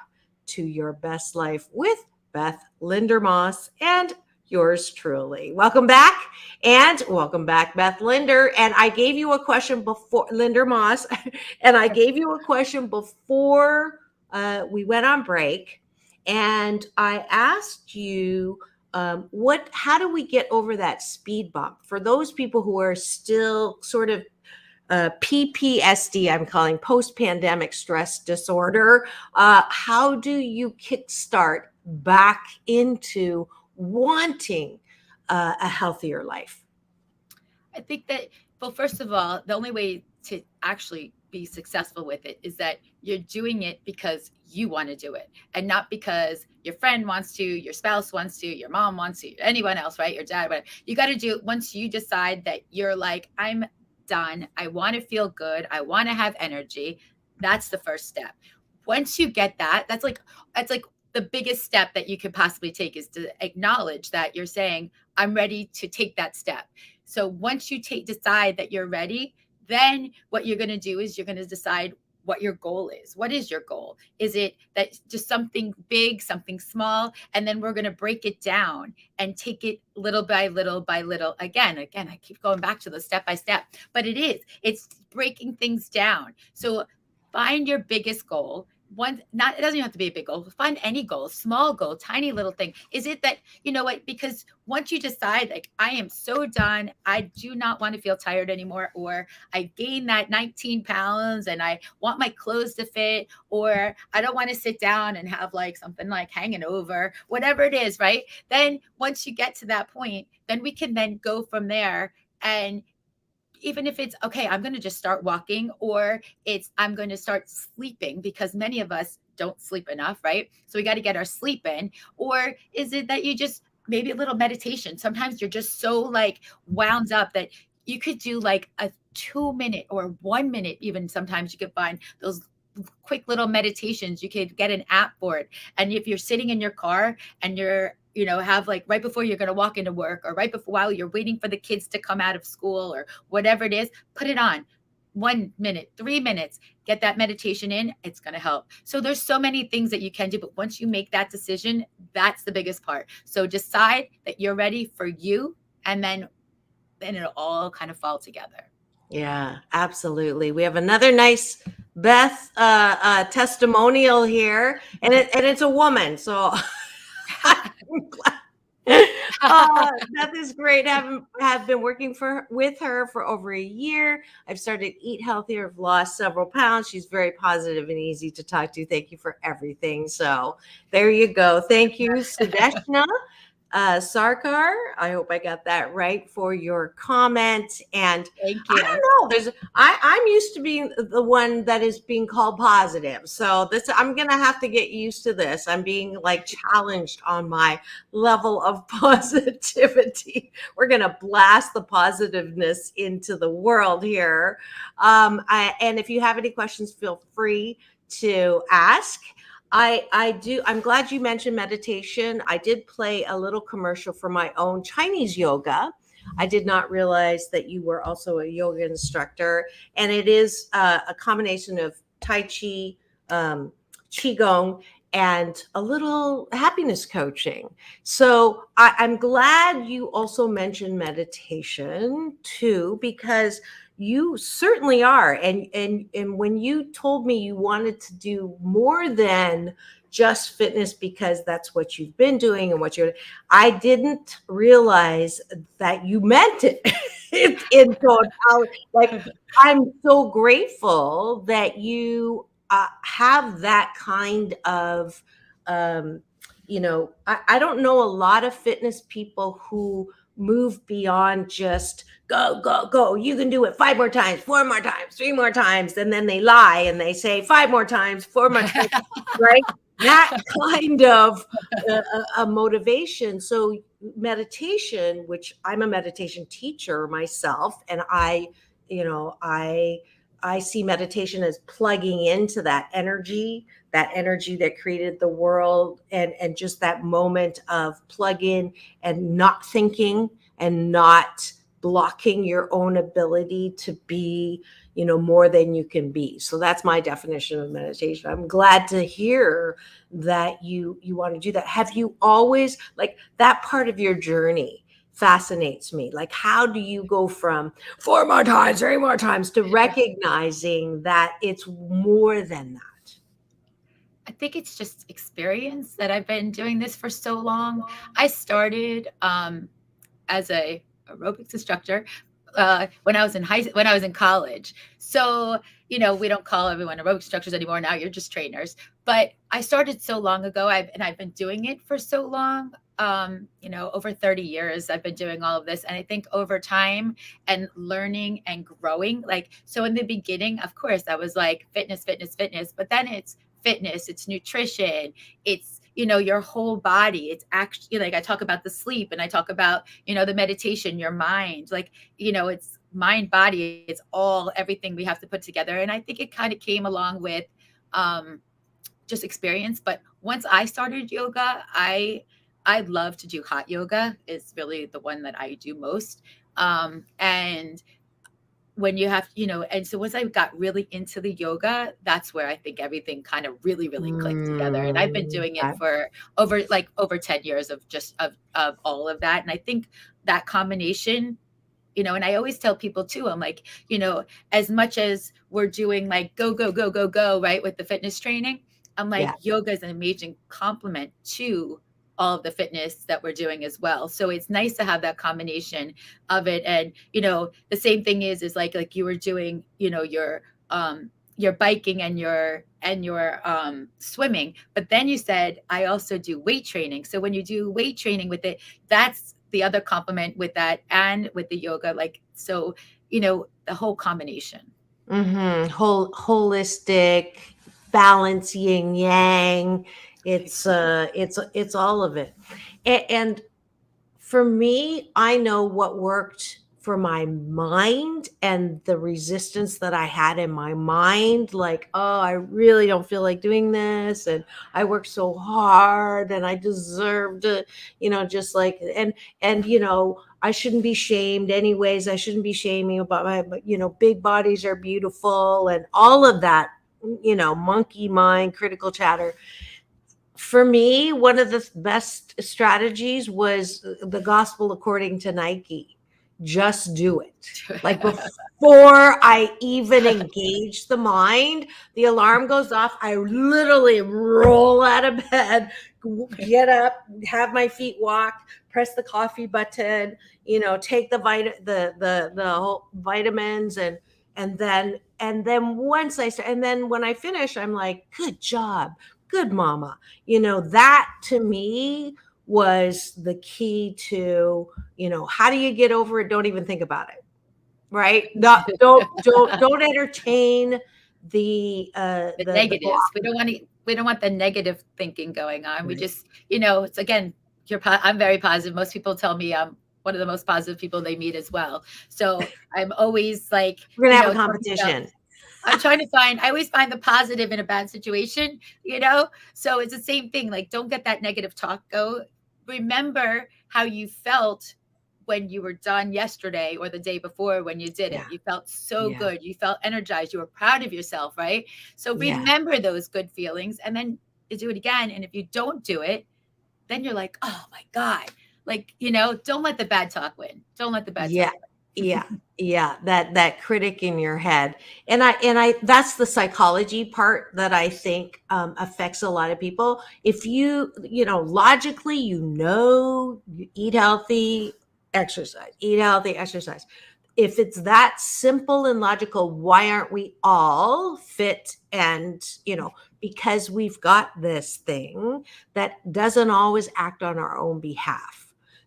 to your best life with Beth Linder Moss and yours truly. Welcome back. And welcome back, Beth Linder. And I gave you a question before, Linder Moss, (laughs) and I gave you a question before uh, we went on break and I asked you um, what how do we get over that speed bump for those people who are still sort of uh, PPSD, I'm calling post pandemic stress disorder. Uh, how do you kickstart back into wanting uh, a healthier life? I think that, well, first of all, the only way to actually be successful with it is that you're doing it because you want to do it and not because your friend wants to, your spouse wants to, your mom wants to, anyone else, right? Your dad, whatever. You got to do it once you decide that you're like, I'm done. I want to feel good. I want to have energy. That's the first step. Once you get that, that's like, that's like the biggest step that you could possibly take is to acknowledge that you're saying, I'm ready to take that step. So once you take decide that you're ready, then what you're going to do is you're going to decide what your goal is. What is your goal? Is it that just something big, something small? And then we're going to break it down and take it little by little by little. Again, again, I keep going back to the step by step, but it is, it's breaking things down. So find your biggest goal one not it doesn't even have to be a big goal find any goal small goal tiny little thing. Is it that you know what because once you decide like i am so done i do not want to feel tired anymore or i gained that 19 pounds and i want my clothes to fit or i don't want to sit down and have like something like hanging over whatever it is right? Then once you get to that point then we can then go from there and even if it's okay, I'm going to just start walking, or it's I'm going to start sleeping because many of us don't sleep enough, right? So we got to get our sleep in. Or is it that you just maybe a little meditation? Sometimes you're just so like wound up that you could do like a two minute or one minute, even sometimes you could find those quick little meditations. You could get an app for it. And if you're sitting in your car and you're you know have like right before you're going to walk into work or right before while you're waiting for the kids to come out of school or whatever it is put it on one minute three minutes get that meditation in it's going to help so there's so many things that you can do but once you make that decision that's the biggest part so decide that you're ready for you and then then it'll all kind of fall together Yeah, absolutely. We have another nice Beth uh, uh, testimonial here, and it and it's a woman. So. (laughs) (laughs) uh, (laughs) Beth is great. Have have been working for with her for over a year. I've started Eat Healthier. I've lost several pounds. She's very positive and easy to talk to. Thank you for everything. So there you go. Thank you, (laughs) Sudeshna uh, Sarkar. I hope I got that right for your comment. And Thank I don't know. There's I, I'm used to being the one that is being called positive. So this I'm gonna have to get used to this. I'm being like challenged on my level of (laughs) positivity. We're gonna blast the positiveness into the world here. Um, I, and if you have any questions, feel free to ask. I I do I'm glad you mentioned meditation. I did play a little commercial for my own Chinese yoga. I did not realize that you were also a yoga instructor, and it is uh, a combination of Tai Chi, um, Qigong, and a little happiness coaching. So I, I'm glad you also mentioned meditation too, because you certainly are. And and and when you told me you wanted to do more than just fitness because that's what you've been doing and what you're I didn't realize that you meant it (laughs) in. Like I'm so grateful that you uh, have that kind of um you know I, I don't know a lot of fitness people who move beyond just go go go. You can do it five more times four more times three more times. And then they lie and they say five more times four more times (laughs) right? That kind of uh, a, a motivation. So meditation which i'm a meditation teacher myself and i you know i i see meditation as plugging into that energy that energy that created the world and and just that moment of plug in and not thinking and not blocking your own ability to be you know more than you can be. So that's my definition of meditation. I'm glad to hear that you you want to do that. Have you always like that part of your journey fascinates me. Like how do you go from four more times three more times to recognizing that it's more than that? I think it's just experience that I've been doing this for so long. I started um, as a aerobics instructor uh, when I was in high when I was in college. So you know we don't call everyone aerobic instructors anymore. Now you're just trainers. But I started so long ago, I've, and I've been doing it for so long. Um, you know, over 30 years, I've been doing all of this, and I think over time and learning and growing, like so in the beginning, of course, I was like fitness, fitness, fitness, but then it's fitness, it's nutrition, it's you know your whole body. It's actually like i talk about the sleep and i talk about you know the meditation your mind like you know it's mind body it's all everything we have to put together. And i think it kind of came along with um just experience. But once i started yoga i i love to do hot yoga. Is really the one that i do most. Um and when you have you know and so once i got really into the yoga that's where i think everything kind of really really clicked together and i've been doing it Mm, for over like over 10 years of just of of all of that and i think that combination you know and i always tell people too i'm like you know as much as we're doing like go go go go go right with the fitness training i'm like Yeah. yoga is an amazing complement to all of the fitness that we're doing as well so it's nice to have that combination of it and you know the same thing is is like like you were doing you know your um your biking and your and your um swimming but then you said i also do weight training so when you do weight training with it that's the other complement with that and with the yoga like So, you know, the whole combination. Mm-hmm. Whole holistic, balance, yin yang. It's uh, it's it's all of it, and, and for me, I know what worked for my mind and the resistance that I had in my mind. Like, oh, I really don't feel like doing this, and I worked so hard, and I deserve to, you know, just like and and you know. I shouldn't be shamed anyways. I shouldn't be shaming about my, you know, big bodies are beautiful and all of that, you know, monkey mind, critical chatter. For me, one of the best strategies was uh, the gospel according to Nike. Just do it. Like (laughs) before I even engage the mind, the alarm goes off. I literally roll out of bed, get up, have my feet walk, press the coffee button, you know, take the vit the the the whole vitamins and and then and then once I start and then when I finish, I'm like, good job, good mama. You know, that to me was the key to, you know, how do you get over it? Don't even think about it. Right? Not, don't don't (laughs) don't entertain the uh The, the, the negatives. block. we don't want to. We don't want the negative thinking going on. We just, you know, it's again. You're. po- I'm very positive. Most people tell me I'm one of the most positive people they meet as well. So (laughs) I'm always like, We're gonna have a know, about- competition. I'm trying to find, I always find the positive in a bad situation, you know? So it's the same thing. Like, don't get that negative talk. Go remember how you felt when you were done yesterday or the day before when you did it. You felt so Yeah. good. You felt energized. You were proud of yourself, right? So Yeah. remember those good feelings and then do it again. And if you don't do it, then you're like, oh my God. Like, you know, don't let the bad talk win. Don't let the bad yeah yeah (laughs) yeah that that critic in your head. And i and i that's the psychology part that i think um, affects a lot of people. If you you know logically you know you eat healthy exercise eat healthy exercise. If it's that simple and logical why aren't we all fit and you know because we've got this thing that doesn't always act on our own behalf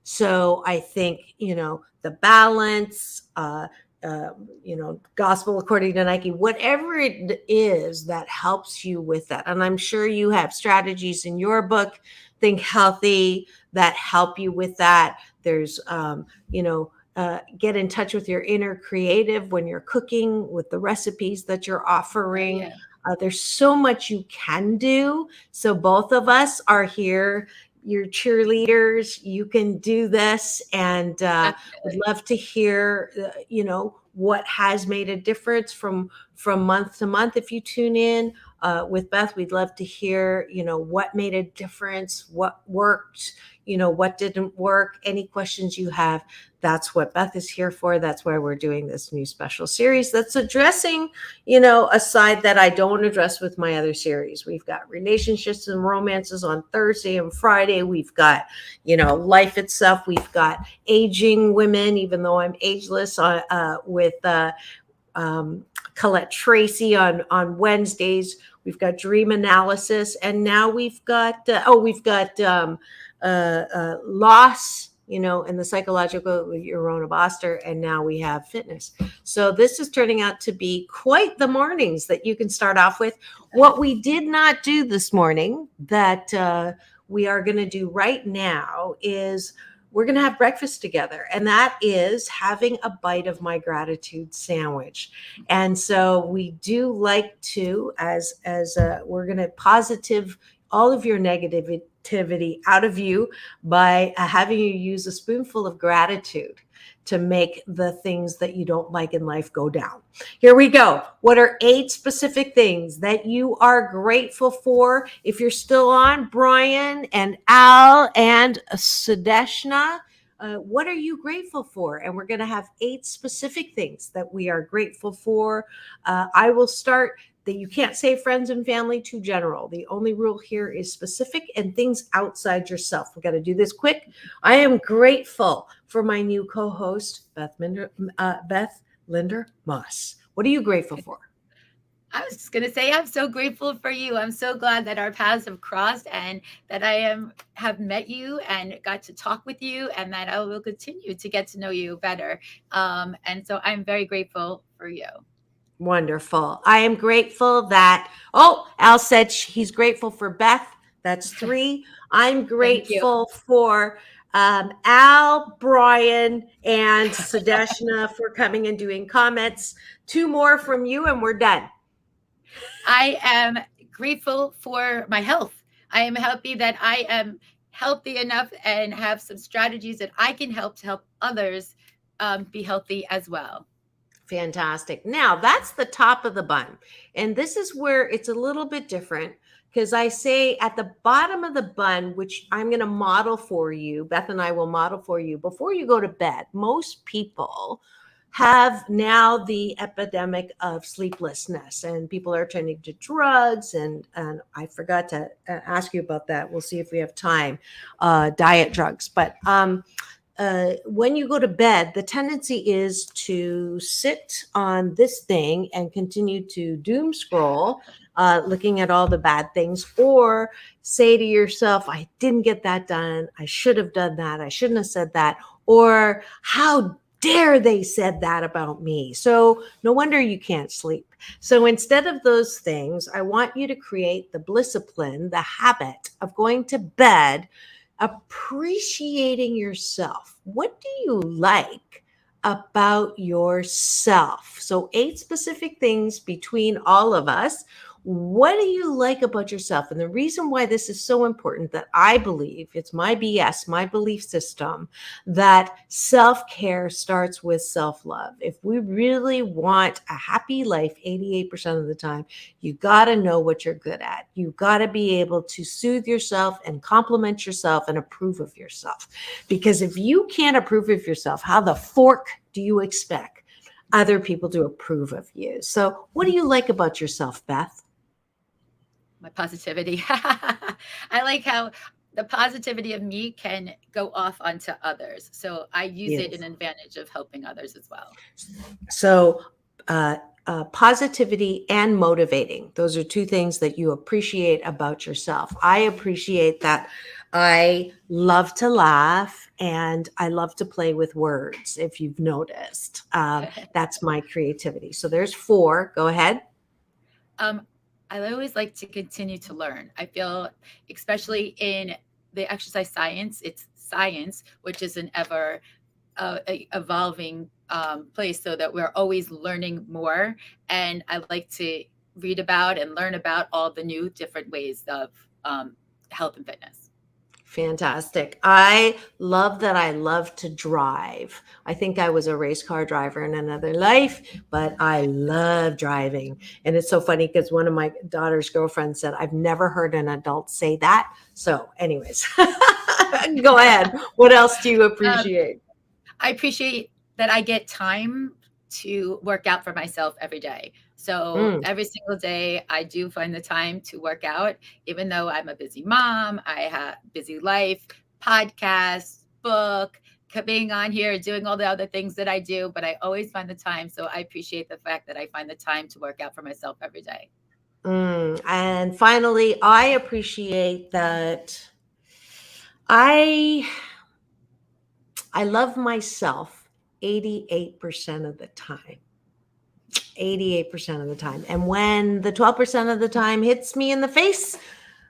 so I think, you know, the balance, uh, uh, you know, gospel according to Nike, whatever it is that helps you with that. And I'm sure you have strategies in your book, Think Healthy, that help you with that. There's, um, you know, uh, get in touch with your inner creative when you're cooking with the recipes that you're offering. Yeah. Uh, there's so much you can do. So both of us are here. You're cheerleaders. You can do this, and uh, would love to hear, uh, you know, what has made a difference from from month to month. If you tune in uh, with Beth, we'd love to hear, you know, what made a difference, what worked, you know, what didn't work. Any questions you have, that's what Beth is here for. That's why we're doing this new special series that's addressing, you know, a side that I don't address with my other series. We've got relationships and romances on Thursday and Friday. We've got, you know, life itself. We've got aging women, even though I'm ageless, uh, uh, with uh, um, Colette Tracy on on Wednesdays. We've got dream analysis, and now we've got uh, oh, we've got um, uh, uh, loss, you know, and the psychological with Yorona Boster, and now we have fitness. So this is turning out to be quite the mornings that you can start off with. What we did not do this morning that uh, we are going to do right now is we're going to have breakfast together and that is having a bite of my gratitude sandwich and so we do like to as as uh, we're going to positive all of your negativity out of you by uh, having you use a spoonful of gratitude to make the things that you don't like in life go down. Here we go. What are eight specific things that you are grateful for? If you're still on, Brian and Al and Sudeshna, uh, what are you grateful for? And we're going to have eight specific things that we are grateful for. Uh, I will start that you can't say friends and family too general. The only rule here is specific and things outside yourself. We got to do this quick. I am grateful for my new co-host Beth Minder, uh, Beth Linder Moss. What are you grateful for? I was just gonna say I'm so grateful for you. I'm so glad that our paths have crossed and that I am have met you and got to talk with you and that I will continue to get to know you better. Um, and so I'm very grateful for you. Wonderful. I am grateful that, oh, Al said sh- he's grateful for Beth. That's (laughs) three. I'm grateful for um, Al, Brian, and Sudeshna (laughs) for coming and doing comments. Two more from you, and we're done. I am grateful for my health. I am happy that I am healthy enough and have some strategies that I can help to help others um, be healthy as well. Fantastic. Now that's the top of the bun. And this is where it's a little bit different because I say at the bottom of the bun, which I'm going to model for you, Beth and I will model for you before you go to bed. Most people have now the epidemic of sleeplessness and people are turning to drugs and and i forgot to uh, ask you about that we'll see if we have time uh, diet drugs but um, uh, when you go to bed, the tendency is to sit on this thing and continue to doom scroll, uh, looking at all the bad things, or say to yourself, I didn't get that done. I should have done that. I shouldn't have said that. Or how dare they said that about me. So no wonder you can't sleep. So instead of those things, I want you to create the discipline, the habit of going to bed appreciating yourself. What do you like about yourself? So, eight specific things between all of us. What do you like about yourself? And the reason why this is so important that I believe it's my BS, my belief system, that self care starts with self love. If we really want a happy life 88% of the time, you got to know what you're good at. You got to be able to soothe yourself and compliment yourself and approve of yourself. Because if you can't approve of yourself, how the fork do you expect other people to approve of you? So, what do you like about yourself, Beth? My positivity. (laughs) I like how the positivity of me can go off onto others. So I use it in advantage of helping others as well. So, uh, uh, positivity and motivating. Those are two things that you appreciate about yourself. I appreciate that I love to laugh and I love to play with words, if you've noticed. Um, (laughs) that's my creativity. So, there's four. Go ahead. Um, I always like to continue to learn. I feel, especially in the exercise science, it's science, which is an ever uh, evolving um, place, so that we're always learning more. And I like to read about and learn about all the new different ways of um, health and fitness. Fantastic. I love that I love to drive. I think I was a race car driver in another life, but I love driving. And it's so funny because one of my daughter's girlfriends said, I've never heard an adult say that. So, anyways, (laughs) go ahead. What else do you um, appreciate? I appreciate that I get time to work out for myself every day. So Mm. every single day, I do find the time to work out, even though I'm a busy mom, I have busy life, podcast, book, being on here, doing all the other things that I do. But I always find the time. So I appreciate the fact that I find the time to work out for myself every day. Mm, and finally, I appreciate that I I love myself 88% of the time. 88% of the time. And when the 12% of the time hits me in the face,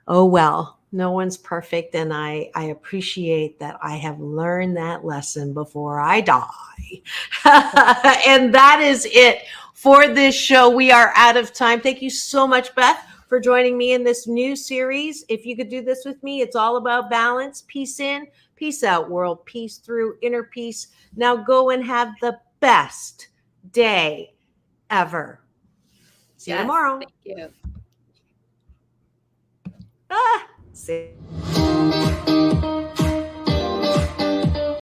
oh well, no one's perfect and I I appreciate that I have learned that lesson before I die. (laughs) and that is it for this show. We are out of time. Thank you so much, Beth, for joining me in this new series. If you could do this with me, it's all about balance, peace in, peace out, world peace through inner peace. Now go and have the best day ever. See you tomorrow. Thank you. Ah, see.